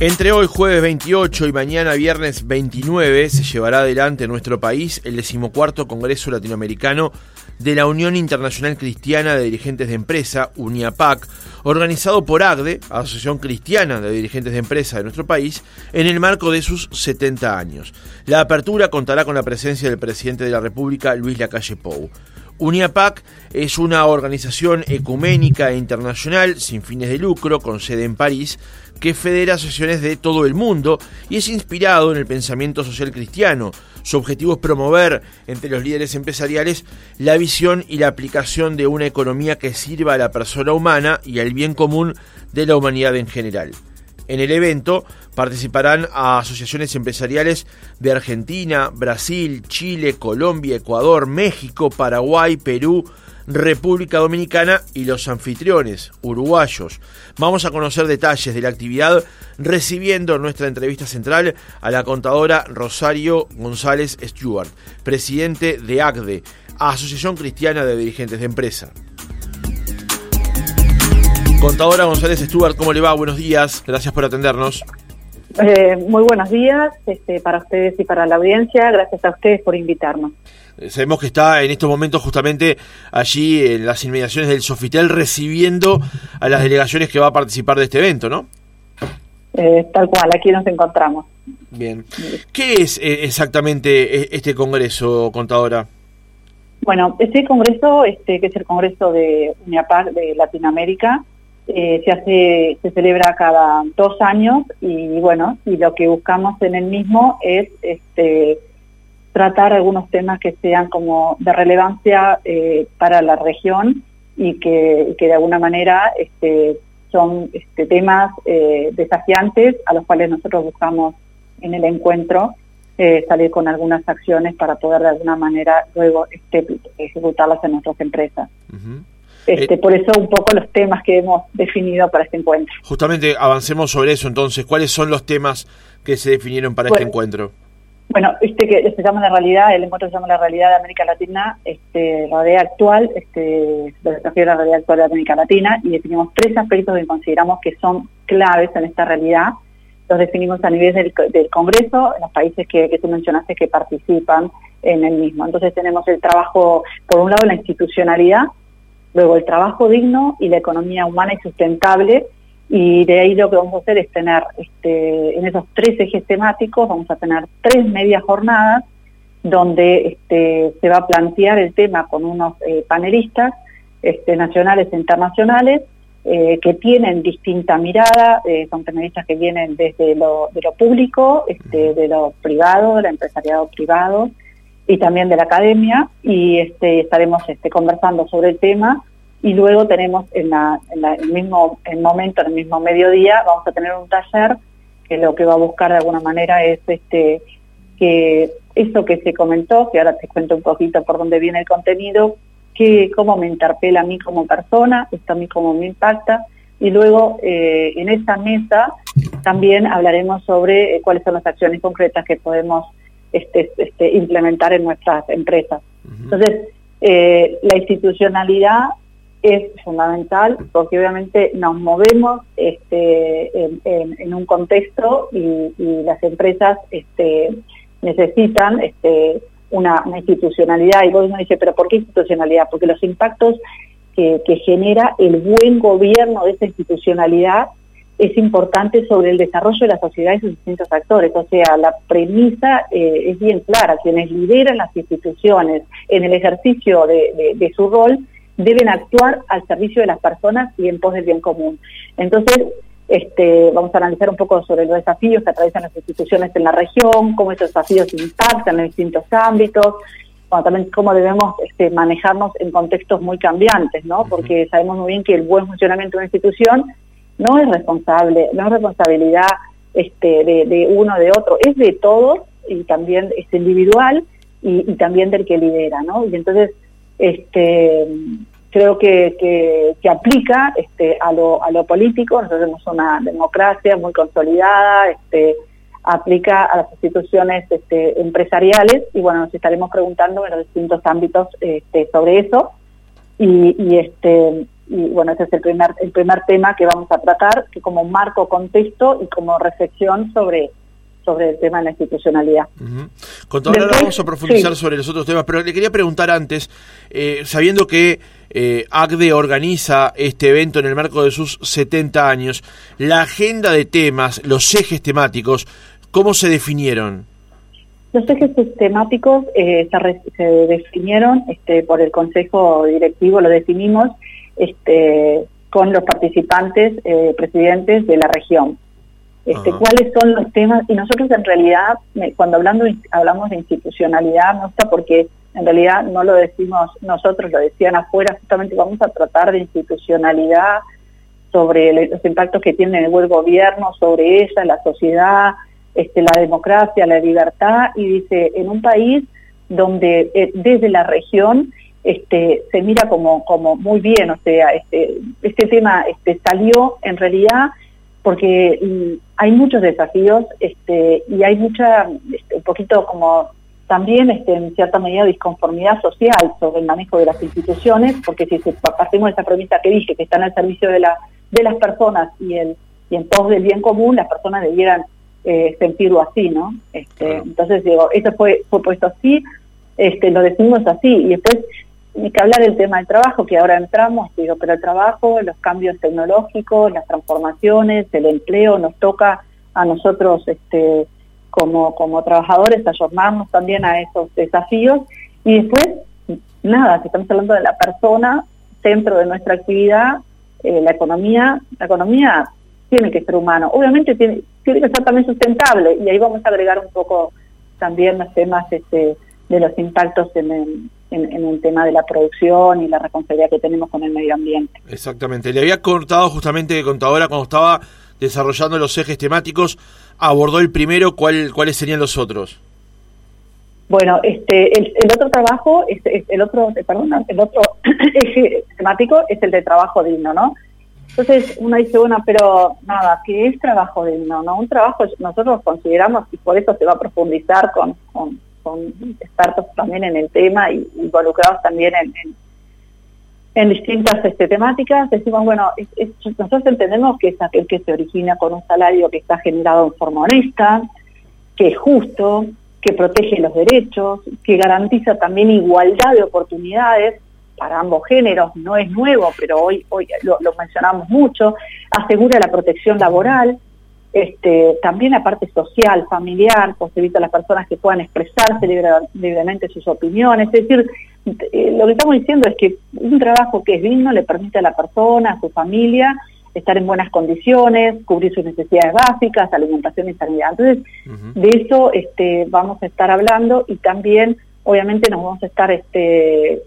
Entre hoy jueves 28 y mañana viernes 29 se llevará adelante en nuestro país el decimocuarto Congreso Latinoamericano de la Unión Internacional Cristiana de Dirigentes de Empresa, UNIAPAC, organizado por AGDE, Asociación Cristiana de Dirigentes de Empresa de nuestro país, en el marco de sus 70 años. La apertura contará con la presencia del presidente de la República, Luis Lacalle Pou. UNIAPAC es una organización ecuménica e internacional sin fines de lucro con sede en París que federa asociaciones de todo el mundo y es inspirado en el pensamiento social cristiano. Su objetivo es promover entre los líderes empresariales la visión y la aplicación de una economía que sirva a la persona humana y al bien común de la humanidad en general. En el evento participarán a asociaciones empresariales de Argentina, Brasil, Chile, Colombia, Ecuador, México, Paraguay, Perú, República Dominicana y los anfitriones uruguayos. Vamos a conocer detalles de la actividad recibiendo en nuestra entrevista central a la contadora Rosario González Stewart, presidente de ACDE, Asociación Cristiana de Dirigentes de Empresa. Contadora González Stuart, ¿cómo le va? Buenos días, gracias por atendernos. Eh, muy buenos días este, para ustedes y para la audiencia, gracias a ustedes por invitarnos. Eh, sabemos que está en estos momentos justamente allí en las inmediaciones del Sofitel recibiendo a las delegaciones que va a participar de este evento, ¿no? Eh, tal cual, aquí nos encontramos. Bien. ¿Qué es exactamente este congreso, contadora? Bueno, este congreso, este, que es el congreso de UNIAPAC de Latinoamérica, eh, se hace, se celebra cada dos años y bueno, y lo que buscamos en el mismo es este, tratar algunos temas que sean como de relevancia eh, para la región y que, de alguna manera este, son este, temas eh, desafiantes a los cuales nosotros buscamos en el encuentro salir con algunas acciones para poder de alguna manera luego este, ejecutarlas en nuestras empresas. Este, eh, por eso un poco los temas que hemos definido para este encuentro. Justamente avancemos sobre eso entonces. ¿Cuáles son los temas que se definieron para este encuentro? Bueno, este que se llama la realidad, el encuentro se llama la realidad de América Latina, este, la realidad actual, este, de la realidad actual de América Latina, y definimos tres aspectos que consideramos que son claves en esta realidad. Los definimos a nivel del, Congreso, en los países que, que tú mencionaste que participan en el mismo. Entonces tenemos el trabajo, por un lado, la institucionalidad, luego el trabajo digno y la economía humana y sustentable. Y de ahí lo que vamos a hacer es tener, este, en esos tres ejes temáticos, vamos a tener tres medias jornadas donde este, se va a plantear el tema con unos eh, panelistas este, nacionales e internacionales eh, que tienen distinta mirada, eh, son panelistas que vienen desde lo, de lo público, este, de lo privado, del empresariado privado, y también de la academia y este, estaremos este, conversando sobre el tema y luego tenemos en, la, en el mismo el momento, en el mismo mediodía, vamos a tener un taller que lo que va a buscar de alguna manera es este que eso que se comentó, que ahora te cuento un poquito por dónde viene el contenido, que cómo me interpela a mí como persona, esto a mí cómo me impacta, y luego eh, en esa mesa también hablaremos sobre eh, cuáles son las acciones concretas que podemos este, este, implementar en nuestras empresas. Entonces, eh, la institucionalidad es fundamental porque obviamente nos movemos este, en, un contexto y, las empresas este, necesitan este, una, institucionalidad. Y vos uno dice, ¿pero por qué institucionalidad? Porque los impactos que, que genera el buen gobierno de esa institucionalidad es importante sobre el desarrollo de la sociedad y sus distintos actores. O sea, la premisa eh, es bien clara. Quienes lideran las instituciones en el ejercicio de, su rol deben actuar al servicio de las personas y en pos del bien común. Entonces, este, vamos a analizar un poco sobre los desafíos que atraviesan las instituciones en la región, cómo esos desafíos impactan en distintos ámbitos, también cómo debemos este, manejarnos en contextos muy cambiantes, ¿no? Porque sabemos muy bien que el buen funcionamiento de una institución no es responsable, no es responsabilidad este, de, uno de otro, es de todos y también es individual y, también del que lidera, ¿no? Y entonces, este, creo que, que, aplica este, a, lo, a lo político, nosotros tenemos una democracia muy consolidada, este, aplica a las instituciones este, empresariales y bueno, nos estaremos preguntando en los distintos ámbitos este, sobre eso y, este, y bueno, ese es el primer, el primer tema que vamos a tratar, que como marco contexto y como reflexión sobre sobre el tema de la institucionalidad. Con todo ahora vamos a profundizar sobre los otros temas, pero le quería preguntar antes, eh, sabiendo que eh, ACDE organiza este evento en el marco de sus 70 años, la agenda de temas, los ejes temáticos, ¿cómo se definieron? Los ejes temáticos eh, se, definieron este, por el Consejo Directivo, lo definimos este, con los participantes, eh, presidentes de la región. Este, cuáles son los temas y nosotros en realidad cuando hablando hablamos de institucionalidad no está porque en realidad no lo decimos nosotros lo decían afuera justamente vamos a tratar de institucionalidad sobre los impactos que tiene el buen gobierno sobre ella la sociedad este, la democracia la libertad y dice en un país donde eh, desde la región este, se mira como como muy bien o sea este este tema este salió en realidad porque mm, hay muchos desafíos este, y hay mucha, este, un poquito como también este, en cierta medida disconformidad social sobre el manejo de las instituciones, porque si partimos de esa premisa que dije, que están al servicio de, la, de las personas y, el, y en pos del bien común, las personas debieran eh, sentirlo así, ¿no? Este, Entonces digo, eso fue, fue puesto así, este, lo decimos así, y después ni que hablar del tema del trabajo, que ahora entramos, digo, pero el trabajo, los cambios tecnológicos, las transformaciones, el empleo, nos toca a nosotros este, como, como trabajadores ayornarnos también a esos desafíos. Y después, nada, si estamos hablando de la persona, centro de nuestra actividad, eh, la economía, la economía tiene que ser humano. Obviamente tiene, tiene que ser también sustentable, y ahí vamos a agregar un poco también los temas este, de los impactos en el en, el tema de la producción y la responsabilidad que tenemos con el medio ambiente. Exactamente. Le había cortado justamente contadora cuando estaba desarrollando los ejes temáticos, abordó el primero, ¿cuál, ¿cuáles serían los otros? Bueno, este, el, otro trabajo, es, el otro, perdón, el otro eje temático es el de trabajo digno, ¿no? Entonces uno dice, bueno, pero nada, ¿qué es trabajo digno? ¿no? Un trabajo nosotros consideramos, y por eso se va a profundizar con, con con expertos también en el tema y involucrados también en, en, distintas este, temáticas, decimos, bueno, nosotros entendemos que es aquel que se origina con un salario que está generado en forma honesta, que es justo, que protege los derechos, que garantiza también igualdad de oportunidades para ambos géneros, no es nuevo, pero hoy, hoy lo, lo mencionamos mucho, asegura la protección laboral, este, también la parte social, familiar, posibilita a las personas que puedan expresarse libremente sus opiniones. Es decir, eh, lo que estamos diciendo es que un trabajo que es digno le permite a la persona, a su familia, estar en buenas condiciones, cubrir sus necesidades básicas, alimentación y sanidad. Entonces, de eso este, vamos a estar hablando y también, obviamente, nos vamos a estar este,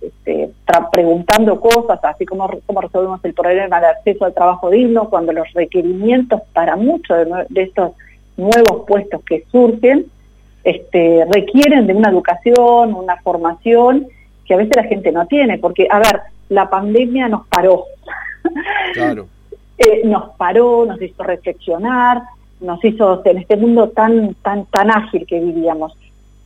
este, preguntando cosas, así como cómo resolvemos el problema de acceso al trabajo digno, cuando los requerimientos para muchos de, estos nuevos puestos que surgen este, requieren de una educación, una formación que a veces la gente no tiene, porque, a ver, la pandemia nos paró. Claro. Eh, nos paró, nos hizo reflexionar, nos hizo en este mundo tan tan tan ágil que vivíamos.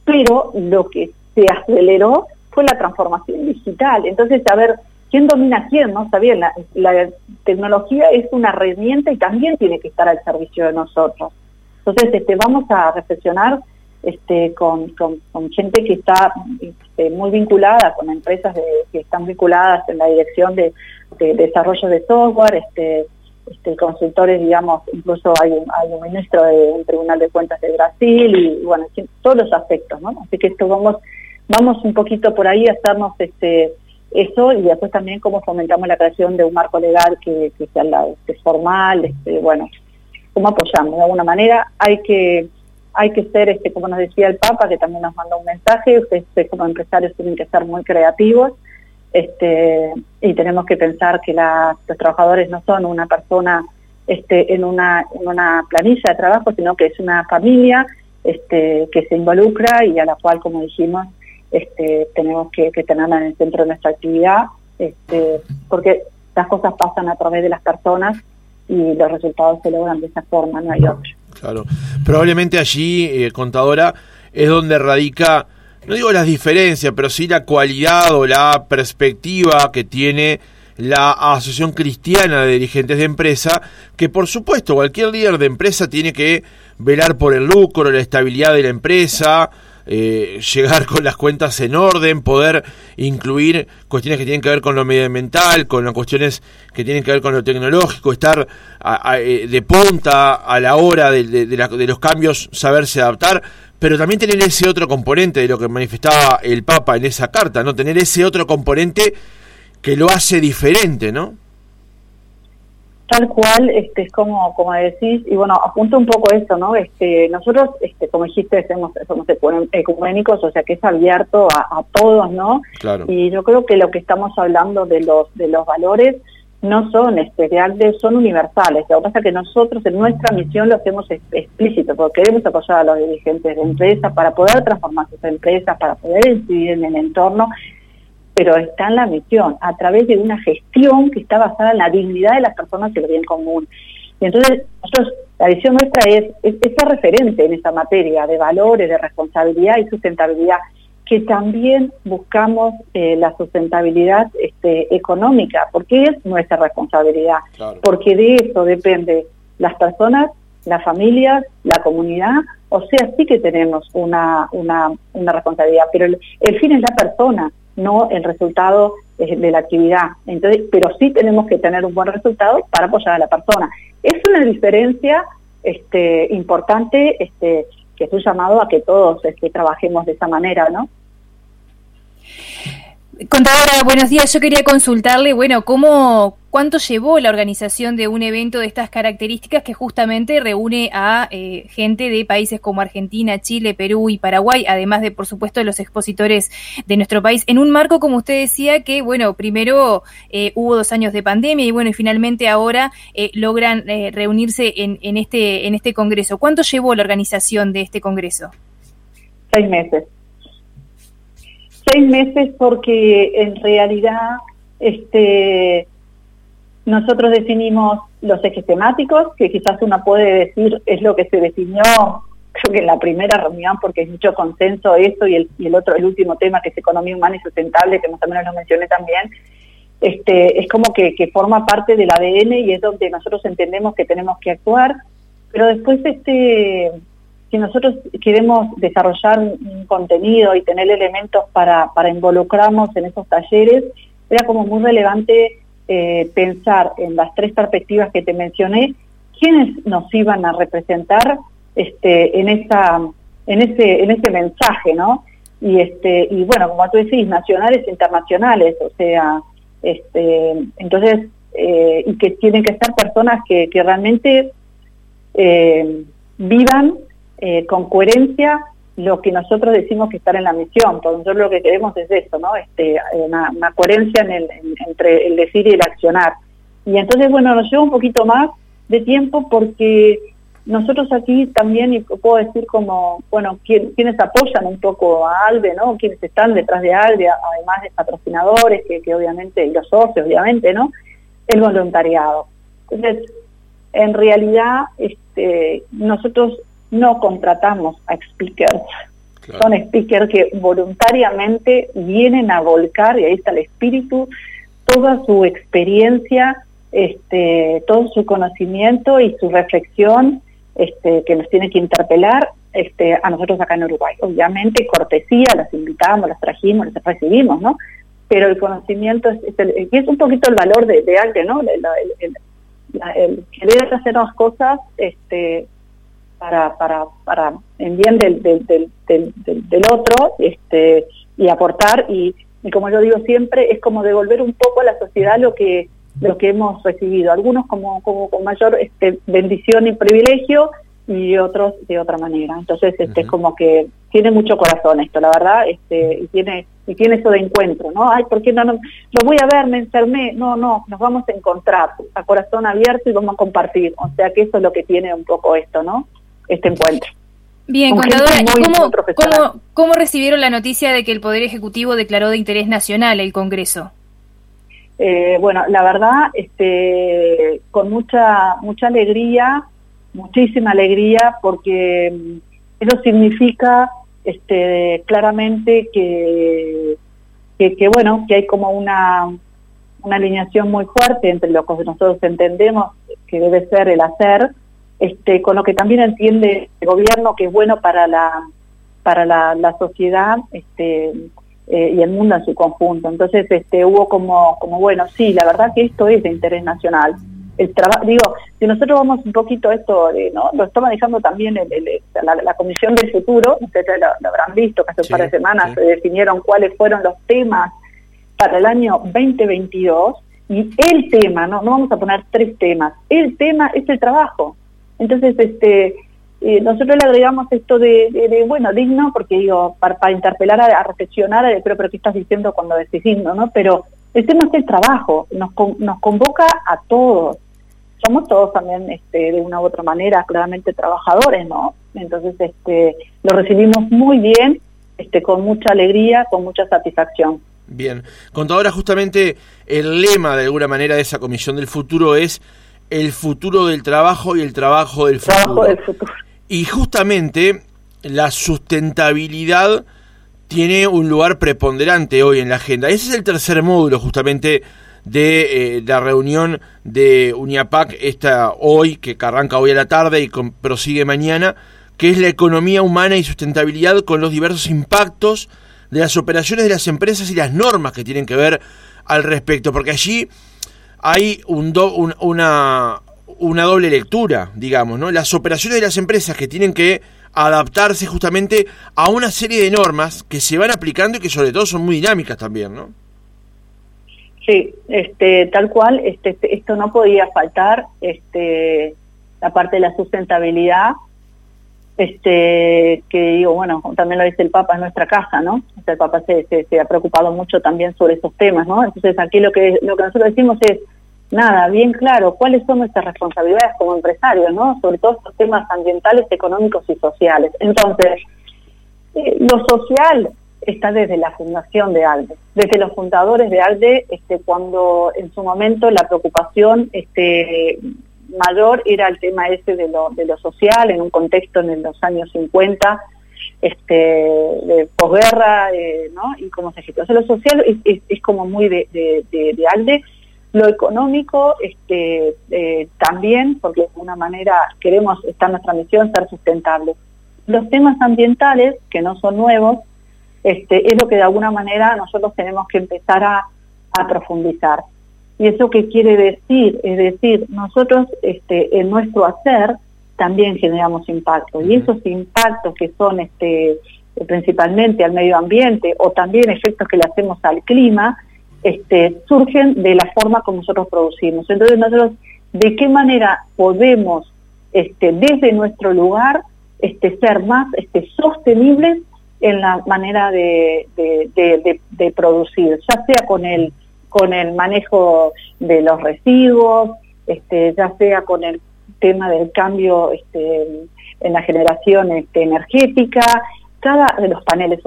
Pero lo que se aceleró fue la transformación digital. Entonces, a ver, ¿quién domina quién? ¿No? Está bien, la, tecnología es una herramienta y también tiene que estar al servicio de nosotros. Entonces, este, vamos a reflexionar este, con, con, gente que está este, muy vinculada, con empresas que están vinculadas en la dirección de, desarrollo de software, este, este, consultores, digamos, incluso hay un, hay un ministro del Tribunal de Cuentas de Brasil y, bueno, todos los aspectos, ¿no? Así que esto vamos vamos un poquito por ahí a hacernos este eso y después también cómo fomentamos la creación de un marco legal que, sea la, formal, este, bueno, cómo apoyamos de alguna manera. Hay que hay que ser, este, como nos decía el Papa, que también nos mandó un mensaje, ustedes como empresarios tienen que ser muy creativos este, y tenemos que pensar que los trabajadores no son una persona este, en, una, en una planilla de trabajo, sino que es una familia este, que se involucra y a la cual, como dijimos, este, tenemos que, tenerla en el centro de nuestra actividad, este, porque las cosas pasan a través de las personas y los resultados se logran de esa forma, no hay otra. Claro, probablemente allí, eh, contadora, es donde radica, no digo las diferencias, pero sí la cualidad o la perspectiva que tiene la Asociación Cristiana de Dirigentes de Empresa, que por supuesto cualquier líder de empresa tiene que velar por el lucro, la estabilidad de la empresa, eh, llegar con las cuentas en orden, poder incluir cuestiones que tienen que ver con lo medioambiental, con las cuestiones que tienen que ver con lo tecnológico, estar eh, de punta a la hora de, de los cambios, saberse adaptar, pero también tener ese otro componente de lo que manifestaba el Papa en esa carta, ¿no? Tener ese otro componente que lo hace diferente, ¿no? Tal cual, este, es como, como decís, y bueno, apunta un poco eso, ¿no? Este, nosotros, este, como dijiste, somos, somos ecuménicos, o sea que es abierto a, todos, ¿no? Claro. Y yo creo que lo que estamos hablando de los, de los valores no son de son universales. Lo que pasa es que nosotros en nuestra misión lo hacemos explícito, porque queremos apoyar a los dirigentes de empresas para poder transformar sus empresas, para poder incidir en el entorno pero está en la misión, a través de una gestión que está basada en la dignidad de las personas y el bien común. Y entonces, nosotros, la visión nuestra es, es, ser referente en esa materia de valores, de responsabilidad y sustentabilidad, que también buscamos eh, la sustentabilidad este, económica, porque es nuestra responsabilidad, porque de eso depende las personas, las familias, la comunidad, o sea, sí que tenemos una, una, una responsabilidad, pero el fin es la persona, no el resultado de la actividad. Entonces, pero sí tenemos que tener un buen resultado para apoyar a la persona. Es una diferencia este, importante este, que es un llamado a que todos este, trabajemos de esa manera, ¿no? Contadora, buenos días. Yo quería consultarle, bueno, cómo, cuánto llevó la organización de un evento de estas características que justamente reúne a eh, gente de países como Argentina, Chile, Perú y Paraguay, además de, por supuesto, los expositores de nuestro país, en un marco, como usted decía, que, bueno, primero eh, hubo dos años de pandemia y, bueno, y finalmente ahora eh, logran reunirse en, en, este, en este congreso. ¿Cuánto llevó la organización de este congreso? Seis meses seis meses porque en realidad este, nosotros definimos los ejes temáticos, que quizás uno puede decir es lo que se definió, creo que en la primera reunión, porque hay mucho consenso esto y el, y el otro, el último tema que es economía humana y sustentable, que más o menos lo mencioné también, este, es como que, que forma parte del ADN y es donde nosotros entendemos que tenemos que actuar, pero después este si nosotros queremos desarrollar un contenido y tener elementos para, para involucrarnos en esos talleres, era como muy relevante eh, pensar en las tres perspectivas que te mencioné, quiénes nos iban a representar este, en esa, en ese, en ese mensaje, ¿no? Y este, y bueno, como tú decís, nacionales e internacionales, o sea, este, entonces, eh, y que tienen que ser personas que, que realmente eh, vivan eh, con coherencia lo que nosotros decimos que estar en la misión, porque nosotros lo que queremos es eso, ¿no? Este, una, coherencia entre el decir y el accionar. Y entonces, bueno, nos lleva un poquito más de tiempo porque nosotros aquí también, y puedo decir como, bueno, quienes apoyan un poco a ALDE, ¿no? Quienes están detrás de ALDE, además de patrocinadores, que, que obviamente, y los socios, obviamente, ¿no? El voluntariado. Entonces, en realidad, este, nosotros no contratamos a speakers. Son speakers que voluntariamente vienen a volcar, y ahí está el espíritu, toda su experiencia, este, todo su conocimiento y su reflexión este, que nos tiene que interpelar este, a nosotros acá en Uruguay. Obviamente, cortesía, las invitamos, las trajimos, las recibimos, ¿no? Pero el conocimiento es, es, un poquito el valor de, de alguien, ¿no? El, el, querer hacer las cosas este, para, para, para en bien del, del, del, del, otro este, y aportar y, como yo digo siempre, es como devolver un poco a la sociedad lo que lo que hemos recibido, algunos como, como con mayor este, bendición y privilegio y otros de otra manera. Entonces, este, es como que tiene mucho corazón esto, la verdad, este, y tiene y tiene eso de encuentro, ¿no? Ay, ¿por qué no, no lo voy a ver, me enfermé? No, no, nos vamos a encontrar a corazón abierto y vamos a compartir. O sea que eso es lo que tiene un poco esto, ¿no? Este encuentro. Bien, contadora, ¿cómo, cómo, cómo recibieron la noticia de que el Poder Ejecutivo declaró de interés nacional el Congreso? Eh, bueno, la verdad, este, con mucha mucha alegría, muchísima alegría, porque mm, eso significa este, claramente que, que, bueno, que hay como una una alineación muy fuerte entre lo que nosotros entendemos que debe ser el hacer, este, con lo que también entiende el gobierno que es bueno para la para la, la sociedad este, eh, y el mundo en su conjunto. Entonces este, hubo como, como, bueno, sí, la verdad que esto es de interés nacional. El trabajo, digo, si nosotros vamos un poquito esto, ¿no? lo está manejando también el, la, Comisión del Futuro, ustedes lo, habrán visto que hace un par de semanas se definieron cuáles fueron los temas para el año 2022 y el tema, no, no vamos a poner tres temas, el tema es el trabajo. Entonces, este, eh, nosotros le agregamos esto de, bueno, digno, porque digo, para, interpelar, a, reflexionar, pero, pero ¿qué estás diciendo cuando decís digno, no? Pero el tema es el trabajo, nos, nos convoca a todos. Somos todos también, este, de una u otra manera, claramente trabajadores, ¿no? Entonces, este, lo recibimos muy bien, este, con mucha alegría, con mucha satisfacción. Bien, contadora, justamente el lema de alguna manera de esa Comisión del Futuro es el futuro del trabajo y el trabajo del futuro. Del futuro. Y justamente la sustentabilidad tiene un lugar preponderante hoy en la agenda. Ese es el tercer módulo justamente de eh, la reunión de UNIAPAC, esta hoy, que arranca hoy a la tarde y prosigue mañana, que es la economía humana y sustentabilidad con los diversos impactos de las operaciones de las empresas y las normas que tienen que ver al respecto, porque allí hay un una, una doble lectura, digamos, ¿no? Las operaciones de las empresas que tienen que adaptarse justamente a una serie de normas que se van aplicando y que sobre todo son muy dinámicas también, ¿no? Sí, este, tal cual, este, este esto no podía faltar, este, la parte de la sustentabilidad, este, que digo, bueno, también lo dice el Papa, en nuestra casa, ¿no? el Papa se, se, ha preocupado mucho también sobre esos temas, ¿no? Entonces aquí lo que, lo que nosotros decimos es, nada, bien claro, cuáles son nuestras responsabilidades como empresarios, ¿no? Sobre todo estos temas ambientales, económicos y sociales. Entonces, eh, lo social está desde la fundación de ALDE, desde los fundadores de ALDE, este, cuando en su momento la preocupación este, mayor era el tema ese de lo, de lo social, en un contexto en los años 50, este, de posguerra, ¿no? Y cómo se gestiona. O sea, lo social es, como muy de, de, de, ALDE. Lo económico este, eh, también, porque de alguna manera queremos, está nuestra misión, ser sustentable. Los temas ambientales, que no son nuevos, este, es lo que de alguna manera nosotros tenemos que empezar a, a profundizar. ¿Y eso qué quiere decir? Es decir, nosotros este, en nuestro hacer también generamos impactos y esos impactos que son este, principalmente al medio ambiente o también efectos que le hacemos al clima, este, surgen de la forma como nosotros producimos. Entonces nosotros, ¿de qué manera podemos este, desde nuestro lugar este, ser más este, sostenibles en la manera de, de producir, ya sea con el con el manejo de los residuos, este, ya sea con el tema del cambio este, en la generación este, energética, cada de los paneles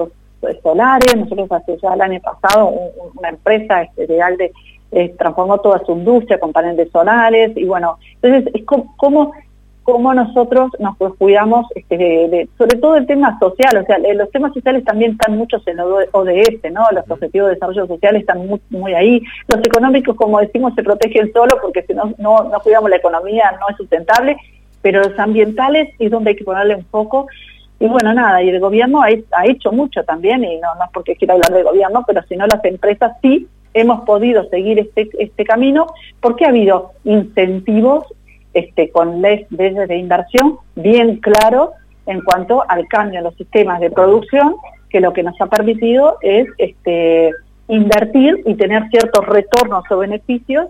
solares, nosotros hace ya el año pasado una empresa este, de ALDE eh, transformó toda su industria con paneles solares y bueno, entonces es como, cómo nosotros nos cuidamos, este, sobre todo el tema social, o sea, los temas sociales también están muchos en ODS, ¿no? Los objetivos de desarrollo social están muy, muy ahí. Los económicos, como decimos, se protegen solo porque si no, no, no cuidamos la economía no es sustentable, pero los ambientales es donde hay que ponerle un foco. Y bueno, nada, y el gobierno ha, ha hecho mucho también, y no, no es porque quiera hablar del gobierno, pero si no las empresas sí hemos podido seguir este, este camino porque ha habido incentivos este, con leyes de inversión bien claro en cuanto al cambio en los sistemas de producción, que lo que nos ha permitido es este, invertir y tener ciertos retornos o beneficios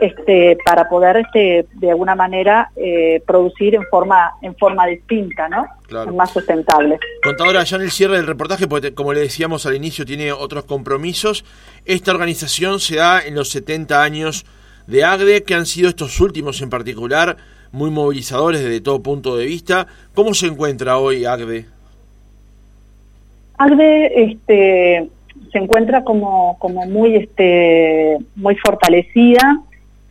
este, para poder este, de alguna manera eh, producir en forma en forma distinta, ¿no? Más sustentable. Contadora, ya en el cierre del reportaje, porque como le decíamos al inicio, tiene otros compromisos. Esta organización se da en los 70 años de AGDE, que han sido estos últimos en particular muy movilizadores desde todo punto de vista. ¿Cómo se encuentra hoy AGDE? AGDE este, se encuentra como, como muy, este, muy fortalecida.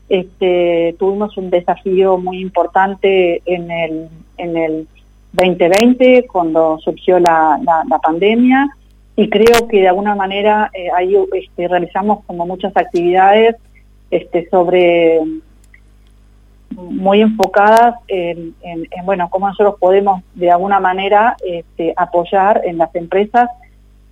Este, tuvimos un desafío muy importante en el, en el 2020 cuando surgió la, la, pandemia y creo que de alguna manera eh, ahí este, realizamos como muchas actividades este, sobre muy enfocadas en, bueno cómo nosotros podemos de alguna manera este, apoyar en las empresas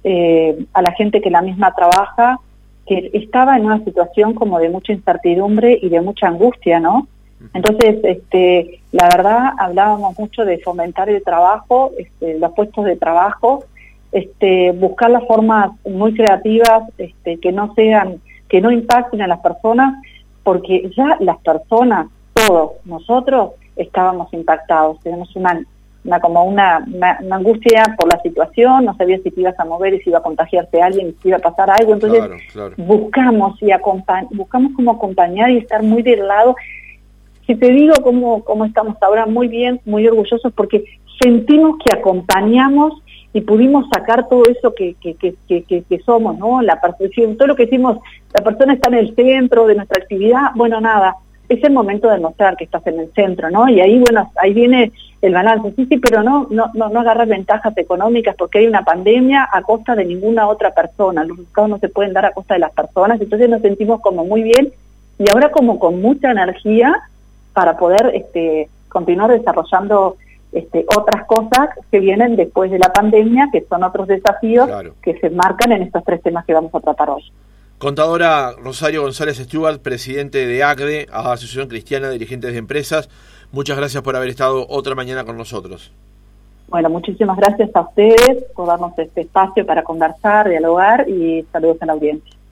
eh, a la gente que la misma trabaja que estaba en una situación como de mucha incertidumbre y de mucha angustia no entonces este la verdad hablábamos mucho de fomentar el trabajo este, los puestos de trabajo este buscar las formas muy creativas este que no sean que no impacten a las personas porque ya las personas todos nosotros estábamos impactados, tenemos una, una como una, angustia por la situación, no sabía si te ibas a mover y si iba a contagiarse alguien, si iba a pasar algo, entonces buscamos y buscamos como acompañar y estar muy del lado. Si te digo cómo, cómo estamos ahora, muy bien, muy orgullosos porque sentimos que acompañamos y pudimos sacar todo eso que, que, que, que, somos, ¿no? La percepción, todo lo que hicimos, la persona está en el centro de nuestra actividad, bueno, nada, es el momento de mostrar que estás en el centro, ¿no? Y ahí, bueno, ahí viene el balance. Sí, sí, pero no, no, no, no agarrar ventajas económicas porque hay una pandemia a costa de ninguna otra persona. Los resultados no se pueden dar a costa de las personas. Entonces nos sentimos como muy bien y ahora como con mucha energía para poder este, continuar desarrollando este, otras cosas que vienen después de la pandemia, que son otros desafíos que se marcan en estos tres temas que vamos a tratar hoy. Contadora Rosario González Stewart, presidente de ACDE, Asociación Cristiana de Dirigentes de Empresas, muchas gracias por haber estado otra mañana con nosotros. Bueno, muchísimas gracias a ustedes por darnos este espacio para conversar, dialogar y saludos a la audiencia.